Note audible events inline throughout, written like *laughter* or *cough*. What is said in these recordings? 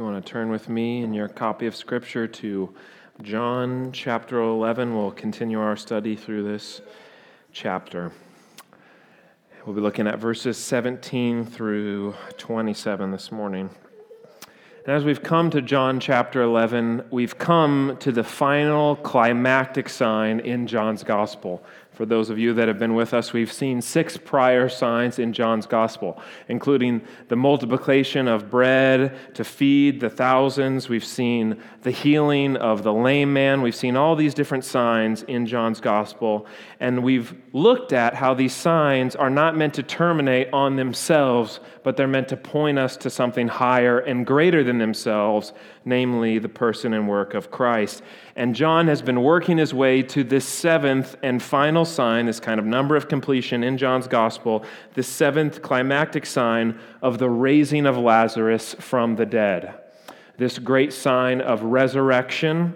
you want to turn with me in your copy of Scripture to John chapter 11, we'll continue our study through this chapter. We'll be looking at verses 17 through 27 this morning. And as we've come to John chapter 11, we've come to the final climactic sign in John's gospel. For those of you that have been with us, we've seen six prior signs in John's gospel, including the multiplication of bread to feed the thousands. We've seen the healing of the lame man. We've seen all these different signs in John's gospel. And we've looked at how these signs are not meant to terminate on themselves, but they're meant to point us to something higher and greater than themselves, namely the person and work of Christ. And John has been working his way to this seventh and final sign, this kind of number of completion in John's gospel, the seventh climactic sign of the raising of Lazarus from the dead. This great sign of resurrection.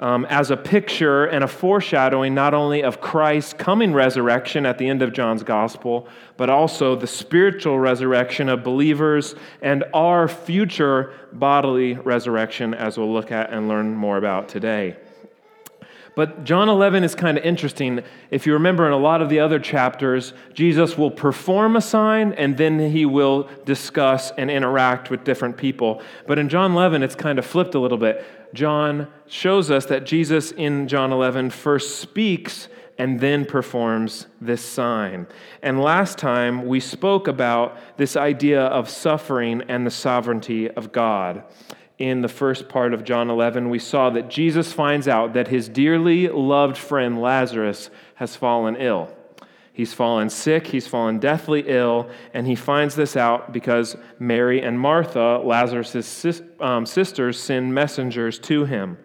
Um, as a picture and a foreshadowing not only of Christ's coming resurrection at the end of John's gospel, but also the spiritual resurrection of believers and our future bodily resurrection, as we'll look at and learn more about today. But John 11 is kind of interesting. If you remember in a lot of the other chapters, Jesus will perform a sign and then he will discuss and interact with different people. But in John 11, it's kind of flipped a little bit. John shows us that Jesus in John 11 first speaks and then performs this sign. And last time we spoke about this idea of suffering and the sovereignty of God in the first part of John 11, we saw that Jesus finds out that his dearly loved friend Lazarus has fallen ill. He's fallen sick, he's fallen deathly ill, and he finds this out because Mary and Martha, Lazarus' um, sisters, send messengers to him.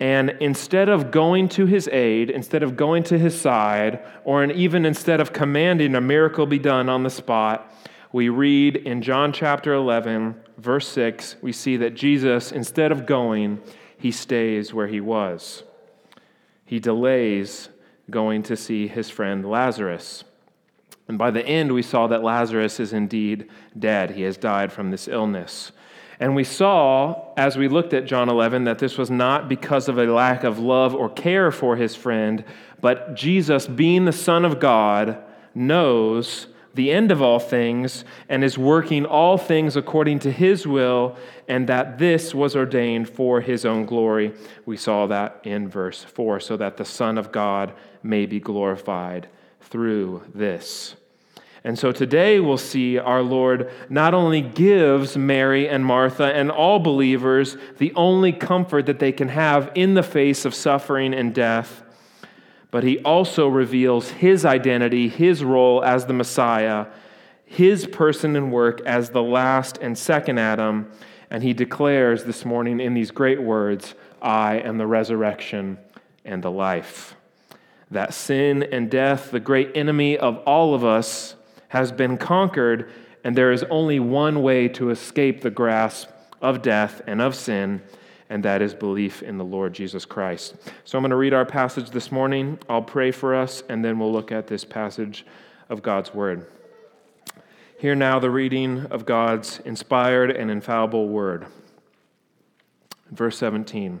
And instead of going to his aid, instead of going to his side, or even instead of commanding a miracle be done on the spot, we read in John chapter 11, verse 6, we see that Jesus, instead of going, he stays where he was. He delays going to see his friend Lazarus. And by the end, we saw that Lazarus is indeed dead. He has died from this illness. And we saw, as we looked at John 11, that this was not because of a lack of love or care for his friend, but Jesus, being the Son of God, knows the end of all things, and is working all things according to his will, and that this was ordained for his own glory. We saw that in verse 4, so that the Son of God may be glorified through this. And so today we'll see our Lord not only gives Mary and Martha and all believers the only comfort that they can have in the face of suffering and death but he also reveals his identity, his role as the Messiah, his person and work as the last and second Adam. And he declares this morning in these great words I am the resurrection and the life. That sin and death, the great enemy of all of us, has been conquered, and there is only one way to escape the grasp of death and of sin and that is belief in the Lord Jesus Christ. So I'm going to read our passage this morning. I'll pray for us, and then we'll look at this passage of God's Word. Hear now the reading of God's inspired and infallible Word. Verse 17.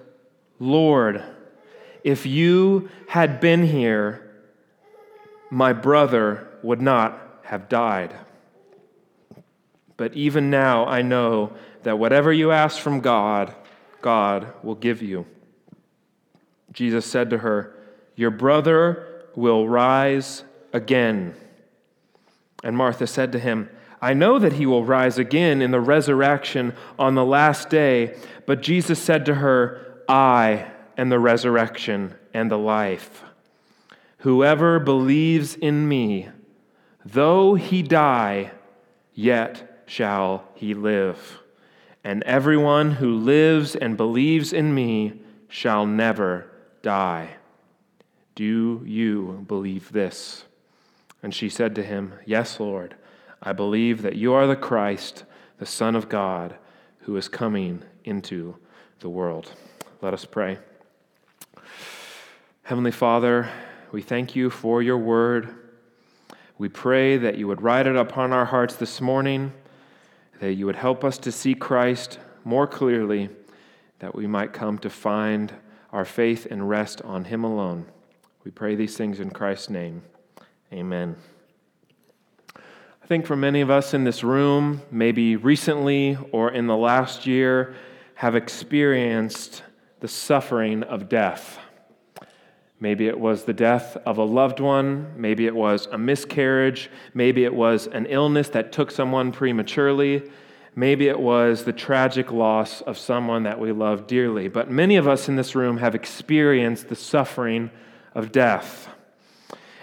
Lord, if you had been here, my brother would not have died. But even now, I know that whatever you ask from God, God will give you. Jesus said to her, Your brother will rise again. And Martha said to him, I know that he will rise again in the resurrection on the last day. But Jesus said to her, I am the resurrection and the life. Whoever believes in me, though he die, yet shall he live. and everyone who lives and believes in me shall never die. Do you believe this? And she said to him, Yes, Lord, I believe that you are the Christ, the Son of God, who is coming into the world. Let us pray. Heavenly Father, we thank you for your word. We pray that you would write it upon our hearts this morning, that you would help us to see Christ more clearly, that we might come to find our faith and rest on him alone. We pray these things in Christ's name. Amen. I think for many of us in this room, maybe recently or in the last year, have experienced the suffering of death. Maybe it was the death of a loved one. Maybe it was a miscarriage. Maybe it was an illness that took someone prematurely. Maybe it was the tragic loss of someone that we love dearly. But many of us in this room have experienced the suffering of death.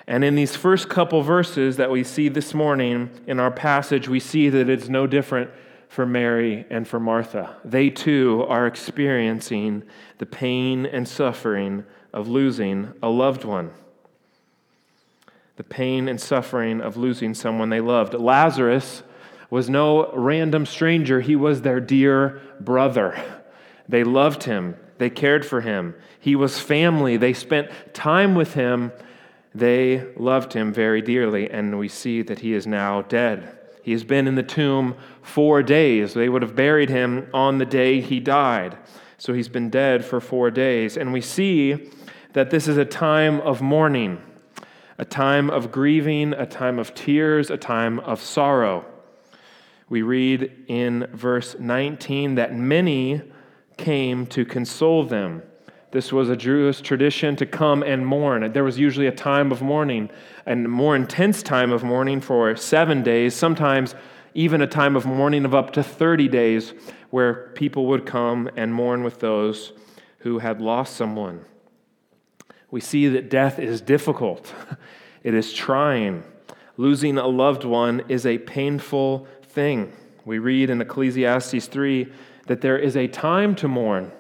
And in these first couple verses that we see this morning in our passage, we see that it's no different for Mary and for Martha. They too are experiencing the pain and suffering of losing a loved one. The pain and suffering of losing someone they loved. Lazarus was no random stranger, he was their dear brother. They loved him, they cared for him. He was family, they spent time with him. They loved him very dearly, and we see that he is now dead. He has been in the tomb four days. They would have buried him on the day he died. So he's been dead for four days. And we see that this is a time of mourning, a time of grieving, a time of tears, a time of sorrow. We read in verse 19 that many came to console them. This was a Jewish tradition to come and mourn. There was usually a time of mourning, a more intense time of mourning for seven days, sometimes even a time of mourning of up to 30 days, where people would come and mourn with those who had lost someone. We see that death is difficult, *laughs* it is trying. Losing a loved one is a painful thing. We read in Ecclesiastes 3 that there is a time to mourn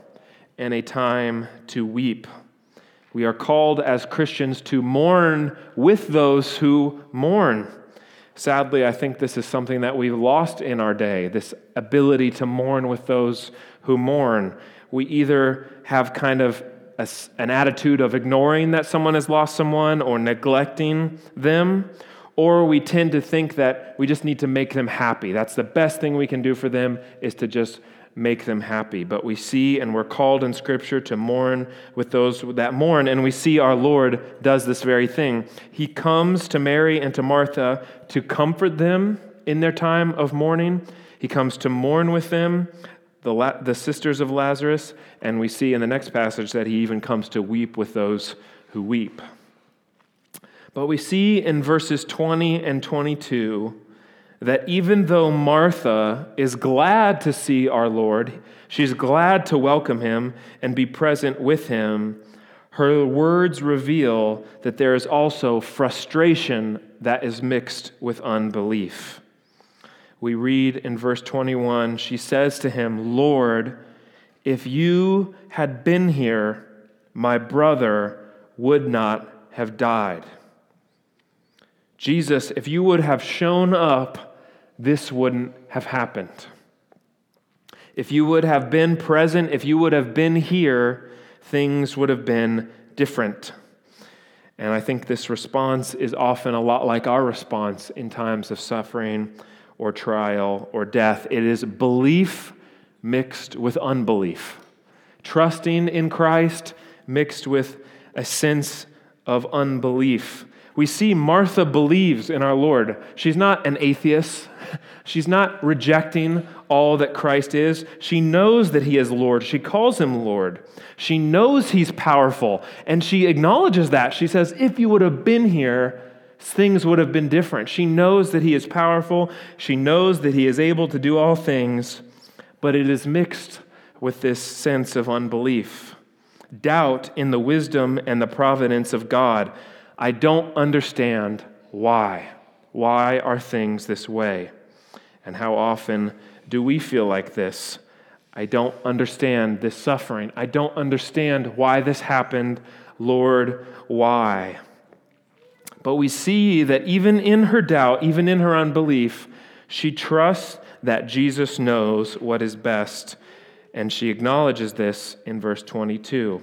and a time to weep. We are called as Christians to mourn with those who mourn. Sadly, I think this is something that we've lost in our day this ability to mourn with those who mourn. We either have kind of a, an attitude of ignoring that someone has lost someone or neglecting them, or we tend to think that we just need to make them happy. That's the best thing we can do for them is to just make them happy. But we see and we're called in Scripture to mourn with those that mourn, and we see our Lord does this very thing. He comes to Mary and to Martha to comfort them in their time of mourning. He comes to mourn with them the, La- the sisters of Lazarus, and we see in the next passage that he even comes to weep with those who weep. But we see in verses 20 and 22 that even though Martha is glad to see our Lord, she's glad to welcome him and be present with him, her words reveal that there is also frustration that is mixed with unbelief we read in verse 21 she says to him, Lord, if you had been here, my brother would not have died. Jesus, if you would have shown up, this wouldn't have happened. If you would have been present, if you would have been here, things would have been different. And I think this response is often a lot like our response in times of suffering or trial or death. It is belief mixed with unbelief, trusting in Christ mixed with a sense of unbelief. We see Martha believes in our Lord. She's not an atheist. *laughs* She's not rejecting all that Christ is. She knows that He is Lord. She calls Him Lord. She knows He's powerful, and she acknowledges that. She says, If you would have been here, things would have been different. She knows that He is powerful, she knows that He is able to do all things, but it is mixed with this sense of unbelief. Doubt in the wisdom and the providence of God. I don't understand why. Why are things this way? And how often do we feel like this I don't understand this suffering. I don't understand why this happened. Lord, why? But we see that even in her doubt, even in her unbelief, she trusts that Jesus knows what is best. And she acknowledges this in verse 22.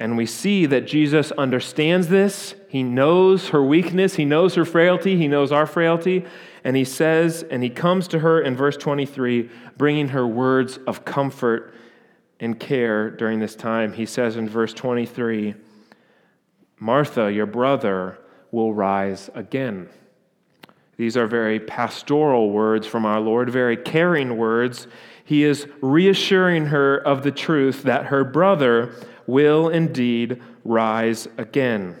And we see that Jesus understands this. He knows her weakness. He knows her frailty. He knows our frailty. And he says, and he comes to her in verse 23, bringing her words of comfort and care during this time. He says in verse 23, Martha, your brother, will rise again. These are very pastoral words from our Lord, very caring words. He is reassuring her of the truth that her brother will indeed rise again.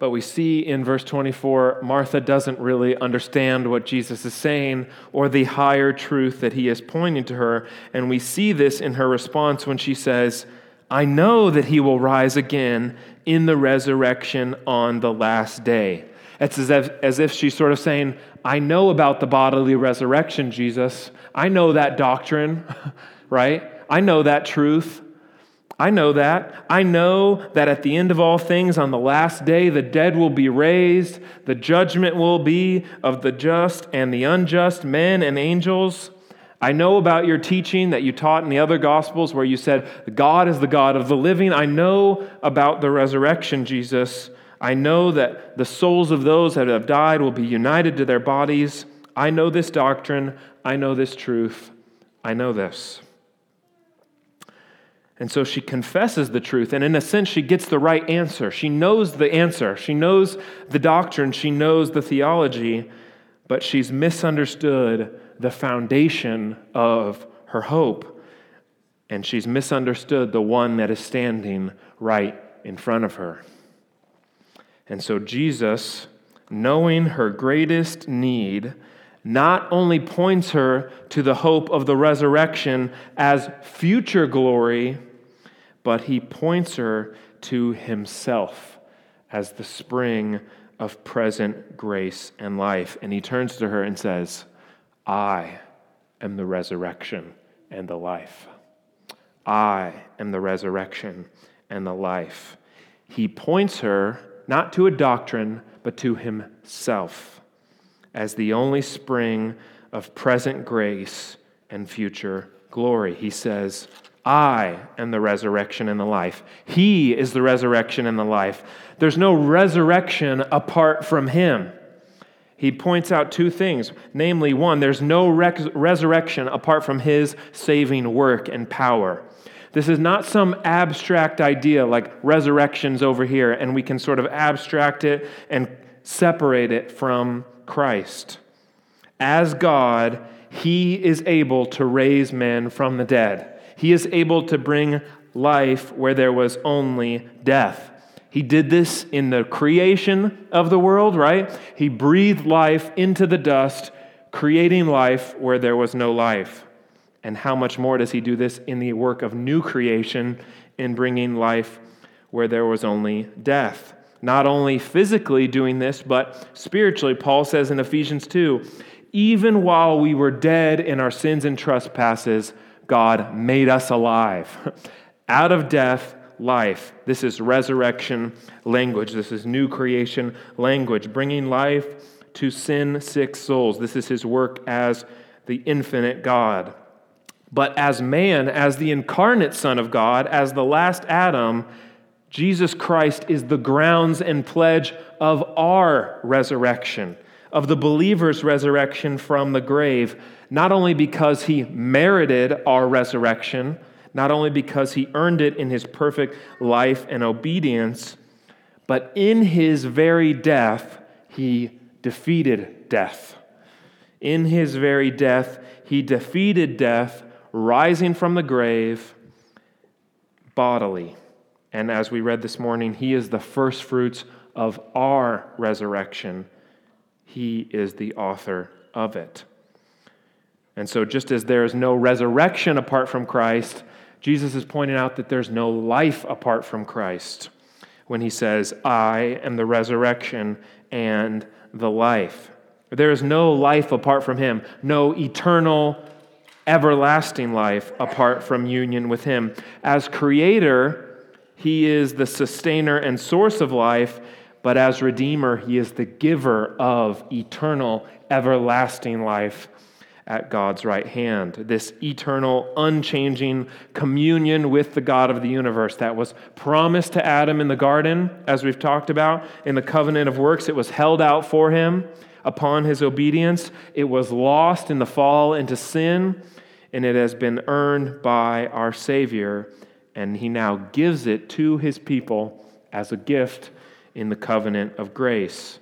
But we see in verse 24, Martha doesn't really understand what Jesus is saying or the higher truth that he is pointing to her. And we see this in her response when she says, I know that he will rise again in the resurrection on the last day. It's as if, as if she's sort of saying, I know about the bodily resurrection, Jesus. I know that doctrine, *laughs* right? I know that truth. I know that. I know that at the end of all things, on the last day, the dead will be raised. The judgment will be of the just and the unjust, men and angels. I know about your teaching that you taught in the other Gospels where you said, God is the God of the living. I know about the resurrection, Jesus. I know that the souls of those that have died will be united to their bodies. I know this doctrine. I know this truth. I know this. And so she confesses the truth, and in a sense, she gets the right answer. She knows the answer, she knows the doctrine, she knows the theology, but she's misunderstood the foundation of her hope. And she's misunderstood the one that is standing right in front of her. And so Jesus, knowing her greatest need, not only points her to the hope of the resurrection as future glory but he points her to himself as the spring of present grace and life. And he turns to her and says, I am the resurrection and the life. I am the resurrection and the life. He points her not to a doctrine, but to himself as the only spring of present grace and future glory. He says, I am the resurrection and the life. He is the resurrection and the life. There's no resurrection apart from Him. He points out two things. Namely, one, there's no resurrection apart from His saving work and power. This is not some abstract idea like resurrections over here, and we can sort of abstract it and separate it from Christ. As God, He is able to raise men from the dead. He is able to bring life where there was only death. He did this in the creation of the world, right? He breathed life into the dust, creating life where there was no life. And how much more does he do this in the work of new creation, in bringing life where there was only death? Not only physically doing this, but spiritually. Paul says in Ephesians 2 even while we were dead in our sins and trespasses, God made us alive. *laughs* Out of death, life. This is resurrection language. This is new creation language, bringing life to sin sick souls. This is his work as the infinite God. But as man, as the incarnate Son of God, as the last Adam, Jesus Christ is the grounds and pledge of our resurrection, of the believer's resurrection from the grave not only because he merited our resurrection, not only because he earned it in his perfect life and obedience, but in his very death, he defeated death. In his very death, he defeated death, rising from the grave bodily. And as we read this morning, he is the first fruits of our resurrection. He is the author of it. And so, just as there is no resurrection apart from Christ, Jesus is pointing out that there's no life apart from Christ when he says, I am the resurrection and the life. There is no life apart from him, no eternal everlasting life apart from union with Him. As creator, He is the sustainer and source of life, but as Redeemer, He is the giver of eternal, everlasting life at God's right hand. This eternal, unchanging communion with the God of the universe that was promised to Adam in the garden, as we've talked about in the covenant of works, it was held out for him upon his obedience. It was lost in the fall into sin, and it has been earned by our Savior, and he now gives it to his people as a gift in the covenant of grace.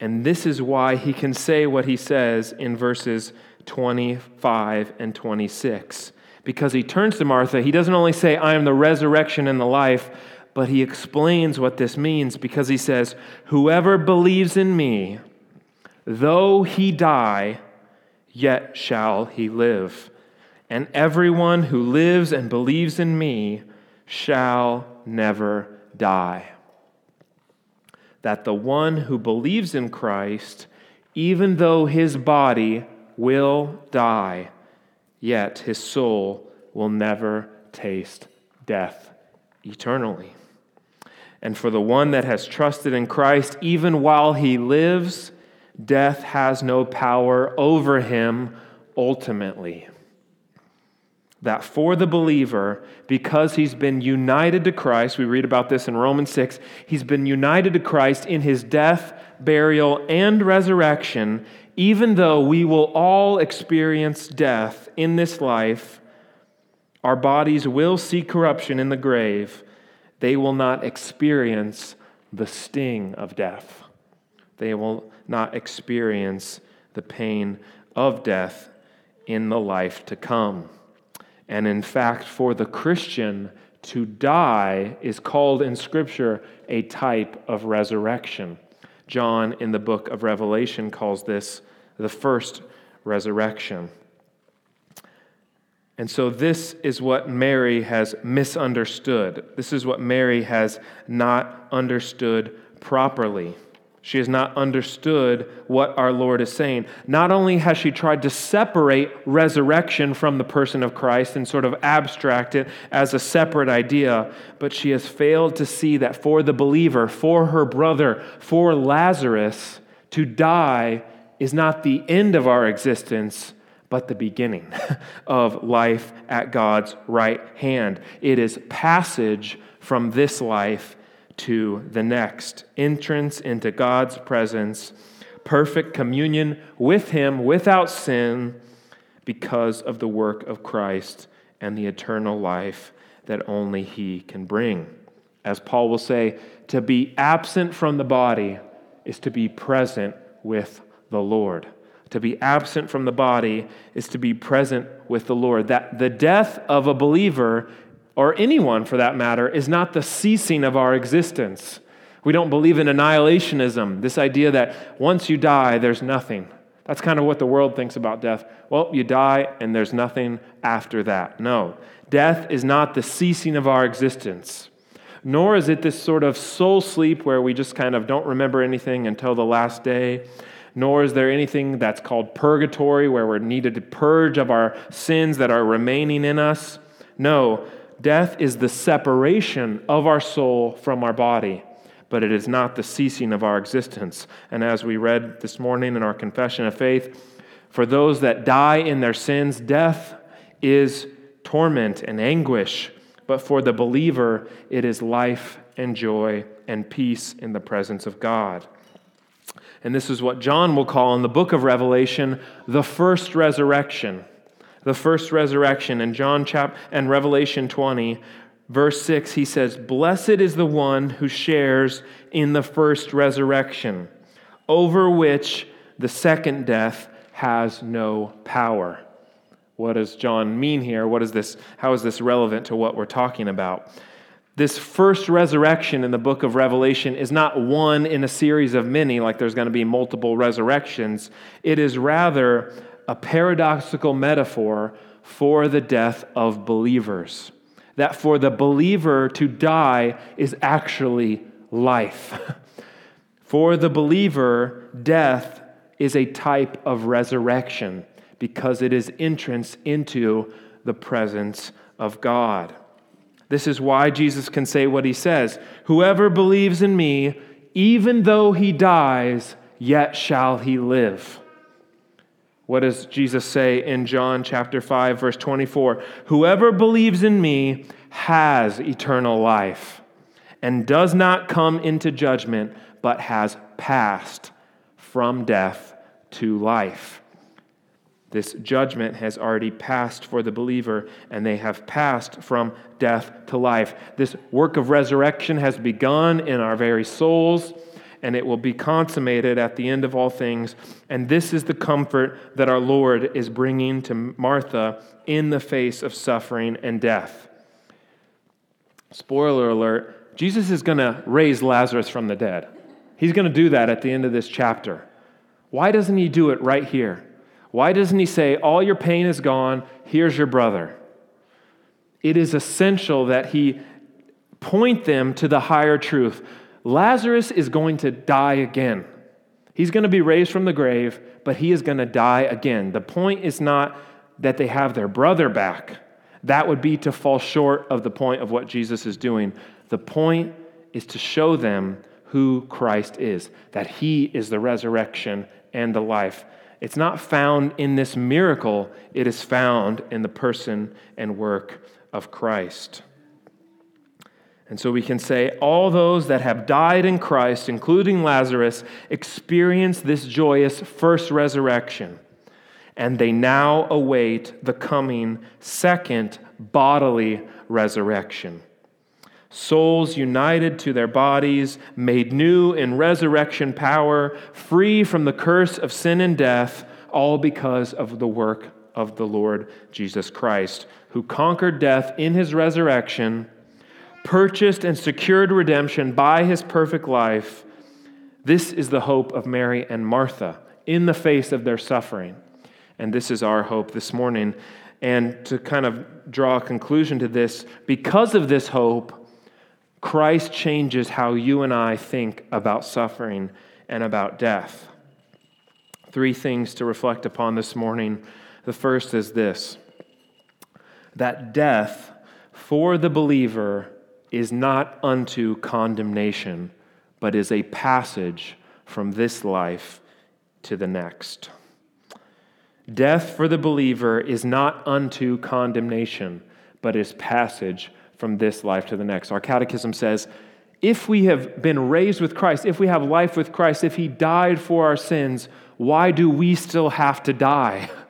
And this is why he can say what he says in verses 25 and 26. Because he turns to Martha, he doesn't only say, I am the resurrection and the life, but he explains what this means because he says, Whoever believes in me, though he die, yet shall he live. And everyone who lives and believes in me shall never die that the one who believes in Christ, even though his body will die, yet his soul will never taste death eternally. And for the one that has trusted in Christ, even while he lives, death has no power over him ultimately that for the believer, because he's been united to Christ, we read about this in Romans 6, he's been united to Christ in his death, burial, and resurrection, even though we will all experience death in this life, our bodies will see corruption in the grave, they will not experience the sting of death. They will not experience the pain of death in the life to come. And in fact, for the Christian, to die is called in Scripture a type of resurrection. John, in the book of Revelation, calls this the first resurrection. And so, this is what Mary has misunderstood. This is what Mary has not understood properly. She has not understood what our Lord is saying. Not only has she tried to separate resurrection from the person of Christ and sort of abstract it as a separate idea, but she has failed to see that for the believer, for her brother, for Lazarus, to die is not the end of our existence, but the beginning *laughs* of life at God's right hand. It is passage from this life to the next entrance into God's presence, perfect communion with Him without sin because of the work of Christ and the eternal life that only He can bring. As Paul will say, to be absent from the body is to be present with the Lord. To be absent from the body is to be present with the Lord. That the death of a believer or anyone for that matter, is not the ceasing of our existence. We don't believe in annihilationism, this idea that once you die, there's nothing. That's kind of what the world thinks about death. Well, you die and there's nothing after that. No, death is not the ceasing of our existence, nor is it this sort of soul sleep where we just kind of don't remember anything until the last day. Nor is there anything that's called purgatory where we're needed to purge of our sins that are remaining in us. No, Death is the separation of our soul from our body, but it is not the ceasing of our existence. And as we read this morning in our confession of faith, for those that die in their sins, death is torment and anguish, but for the believer, it is life and joy and peace in the presence of God. And this is what John will call in the book of Revelation the first resurrection the first resurrection in John chapter and Revelation 20 verse 6 he says blessed is the one who shares in the first resurrection over which the second death has no power. What does John mean here? What is this how is this relevant to what we're talking about? This first resurrection in the book of Revelation is not one in a series of many, like there's going to be multiple resurrections. It is rather a paradoxical metaphor for the death of believers. That for the believer to die is actually life. *laughs* for the believer, death is a type of resurrection because it is entrance into the presence of God. This is why Jesus can say what he says Whoever believes in me, even though he dies, yet shall he live. What does Jesus say in John chapter 5 verse 24? Whoever believes in me has eternal life and does not come into judgment but has passed from death to life. This judgment has already passed for the believer, and they have passed from death to life. This work of resurrection has begun in our very souls, and it will be consummated at the end of all things. And this is the comfort that our Lord is bringing to Martha in the face of suffering and death. Spoiler alert Jesus is going to raise Lazarus from the dead. He's going to do that at the end of this chapter. Why doesn't he do it right here? Why doesn't he say, All your pain is gone, here's your brother? It is essential that he point them to the higher truth. Lazarus is going to die again. He's going to be raised from the grave, but he is going to die again. The point is not that they have their brother back. That would be to fall short of the point of what Jesus is doing. The point is to show them who Christ is, that he is the resurrection and the life. It's not found in this miracle, it is found in the person and work of Christ. And so we can say, all those that have died in Christ, including Lazarus, experience this joyous first resurrection. And they now await the coming second bodily resurrection souls united to their bodies, made new in resurrection power, free from the curse of sin and death, all because of the work of the Lord Jesus Christ, who conquered death in his resurrection, purchased and secured redemption by his perfect life. This is the hope of Mary and Martha in the face of their suffering. And this is our hope this morning. And to kind of draw a conclusion to this, because of this hope, Christ changes how you and I think about suffering and about death. Three things to reflect upon this morning. The first is this that death for the believer is not unto condemnation, but is a passage from this life to the next. Death for the believer is not unto condemnation, but is passage from this life to the next. Our catechism says if we have been raised with Christ, if we have life with Christ, if he died for our sins, why do we still have to die? *laughs*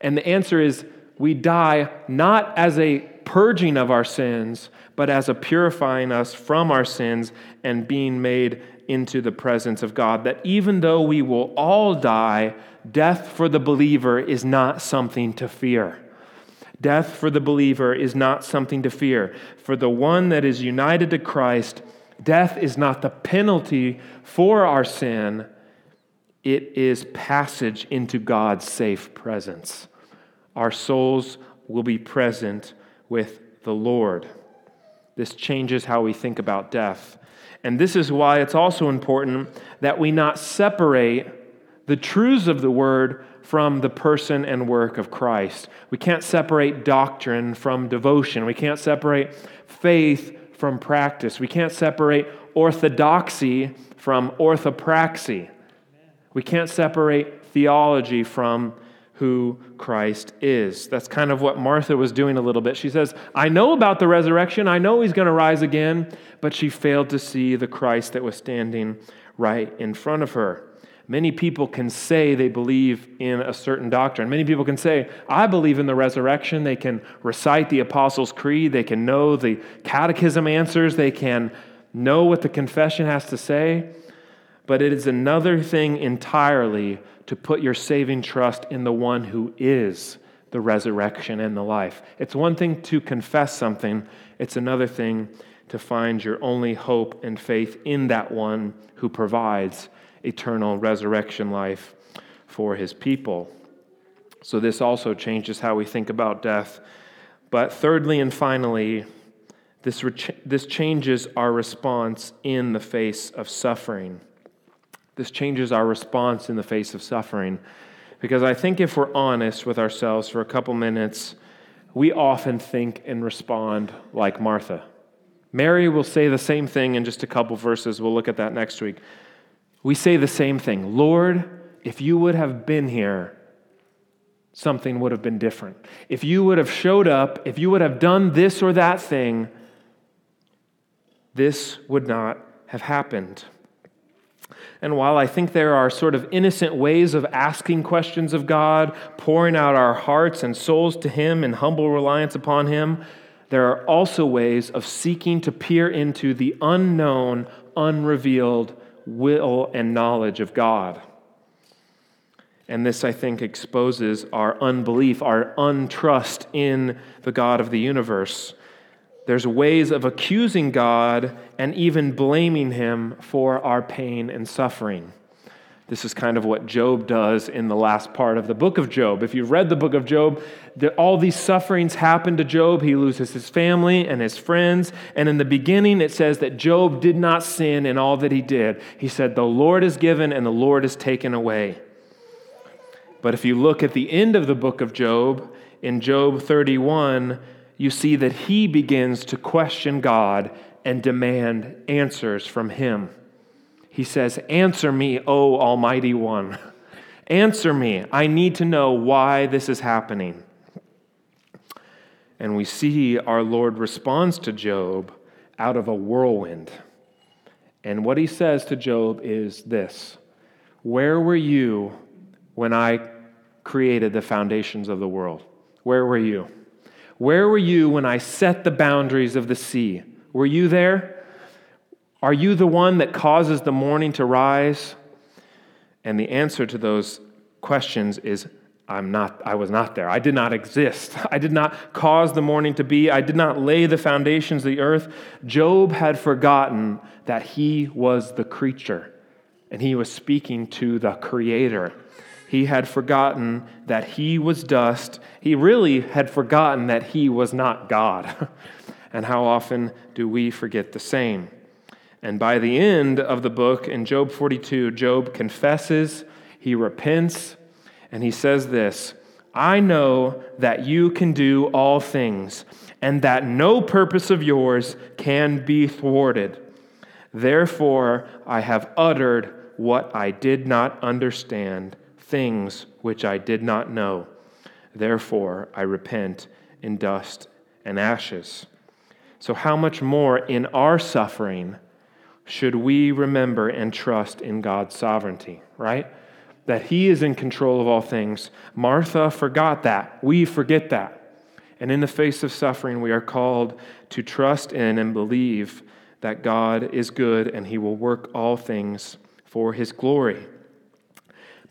And the answer is we die not as a purging of our sins, but as a purifying us from our sins and being made into the presence of God. That even though we will all die, death for the believer is not something to fear. Death for the believer is not something to fear. For the one that is united to Christ, death is not the penalty for our sin, it is passage into God's safe presence. Our souls will be present with the Lord. This changes how we think about death. And this is why it's also important that we not separate the truths of the word from the person and work of Christ. We can't separate doctrine from devotion. We can't separate faith from practice. We can't separate orthodoxy from orthopraxy. We can't separate theology from who Christ is. That's kind of what Martha was doing a little bit. She says, I know about the resurrection, I know he's going to rise again, but she failed to see the Christ that was standing right in front of her. Many people can say they believe in a certain doctrine. Many people can say, I believe in the resurrection. They can recite the Apostles' Creed. They can know the catechism answers. They can know what the confession has to say. But it is another thing entirely to put your saving trust in the one who is the resurrection and the life. It's one thing to confess something, it's another thing to find your only hope and faith in that one who provides eternal resurrection life for his people. So, this also changes how we think about death. But thirdly and finally, this, re- this changes our response in the face of suffering. This changes our response in the face of suffering. Because I think if we're honest with ourselves for a couple minutes, we often think and respond like Martha. Mary will say the same thing in just a couple verses. We'll look at that next week. We say the same thing Lord, if you would have been here, something would have been different. If you would have showed up, if you would have done this or that thing, this would not have happened. And while I think there are sort of innocent ways of asking questions of God, pouring out our hearts and souls to Him in humble reliance upon Him, there are also ways of seeking to peer into the unknown, unrevealed will and knowledge of God. And this, I think, exposes our unbelief, our untrust in the God of the universe. There's ways of accusing God and even blaming Him for our pain and suffering. This is kind of what Job does in the last part of the book of Job. If you've read the book of Job, all these sufferings happen to Job. He loses his family and his friends. And in the beginning, it says that Job did not sin in all that he did. He said, The Lord is given and the Lord is taken away. But if you look at the end of the book of Job, in Job 31, you see that he begins to question God and demand answers from him. He says, Answer me, O Almighty One. *laughs* Answer me. I need to know why this is happening. And we see our Lord responds to Job out of a whirlwind. And what he says to Job is this Where were you when I created the foundations of the world? Where were you? Where were you when I set the boundaries of the sea? Were you there? Are you the one that causes the morning to rise? And the answer to those questions is I'm not, I was not there. I did not exist. *laughs* I did not cause the morning to be. I did not lay the foundations of the earth. Job had forgotten that he was the creature and he was speaking to the creator he had forgotten that he was dust. He really had forgotten that he was not God. *laughs* and how often do we forget the same? And by the end of the book, in Job 42, Job confesses, he repents, and he says this I know that you can do all things, and that no purpose of yours can be thwarted. Therefore, I have uttered what I did not understand things which I did not know. Therefore, I repent in dust and ashes. So, how much more in our suffering should we remember and trust in God's sovereignty, right? That He is in control of all things. Martha forgot that. We forget that. And in the face of suffering, we are called to trust in and believe that God is good and He will work all things for His glory.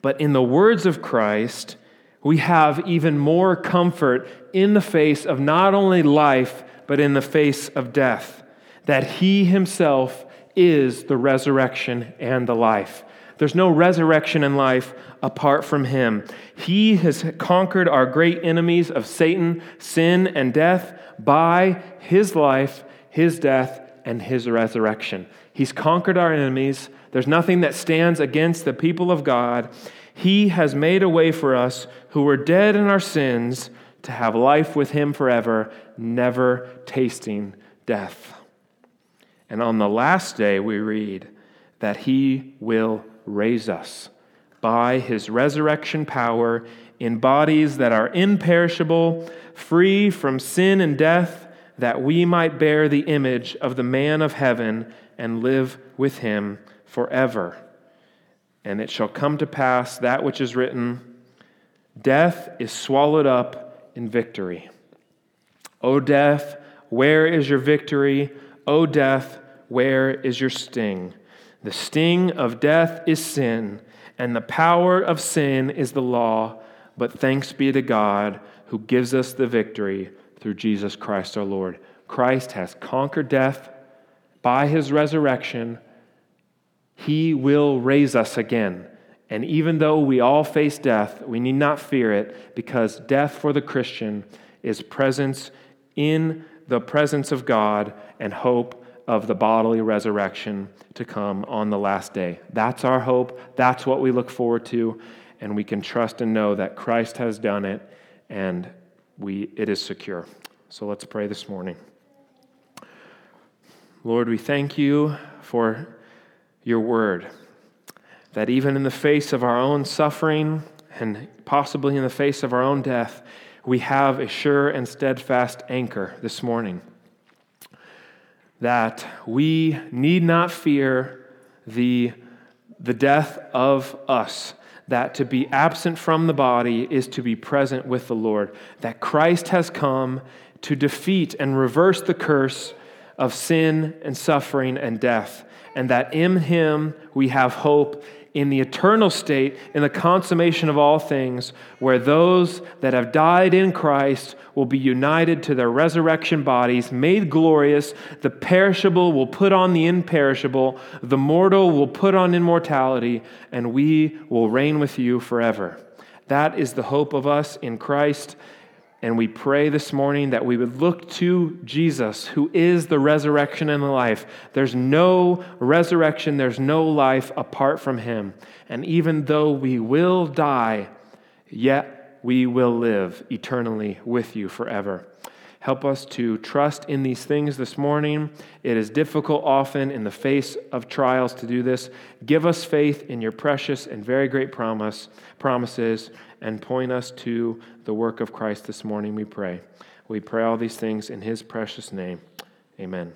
But in the words of Christ, we have even more comfort in the face of not only life, but in the face of death. That He Himself is the resurrection and the life. There's no resurrection in life apart from Him. He has conquered our great enemies of Satan, sin, and death by His life, His death, and His resurrection. He's conquered our enemies there's nothing that stands against the people of God. He has made a way for us who were dead in our sins to have life with Him forever, never tasting death. And on the last day, we read that He will raise us by His resurrection power in bodies that are imperishable, free from sin and death, that we might bear the image of the man of heaven and live with Him forever. And it shall come to pass that which is written Death is swallowed up in victory. O death, where is your victory? O death, where is your sting? The sting of death is sin, and the power of sin is the law. But thanks be to God who gives us the victory through Jesus Christ our Lord. Christ has conquered death by his resurrection he will raise us again. And even though we all face death, we need not fear it because death for the Christian is presence in the presence of God and hope of the bodily resurrection to come on the last day. That's our hope. That's what we look forward to. and we can trust and know that Christ has done it and we, it is secure. So let's pray this morning. Lord, we thank you for your word, that even in the face of our own suffering and possibly in the face of our own death, we have a sure and steadfast anchor this morning. That we need not fear the, the death of us, that to be absent from the body is to be present with the Lord, that Christ has come to defeat and reverse the curse of sin and suffering and death, and that in him we have hope in the eternal state, in the consummation of all things, where those that have died in Christ will be united to their resurrection bodies, made glorious. The perishable will put on the imperishable, the mortal will put on immortality, and we will reign with you forever. That is the hope of us in Christ. And we pray this morning that we would look to Jesus, who is the resurrection and the life. There's no resurrection, there's no life apart from him. And even though we will die, yet we will live eternally with you forever. Help us to trust in these things this morning. It is difficult often in the face of trials to do this. Give us faith in your precious and very great promise, promises and point us to the work of Christ this morning, we pray. We pray all these things in his precious name. Amen.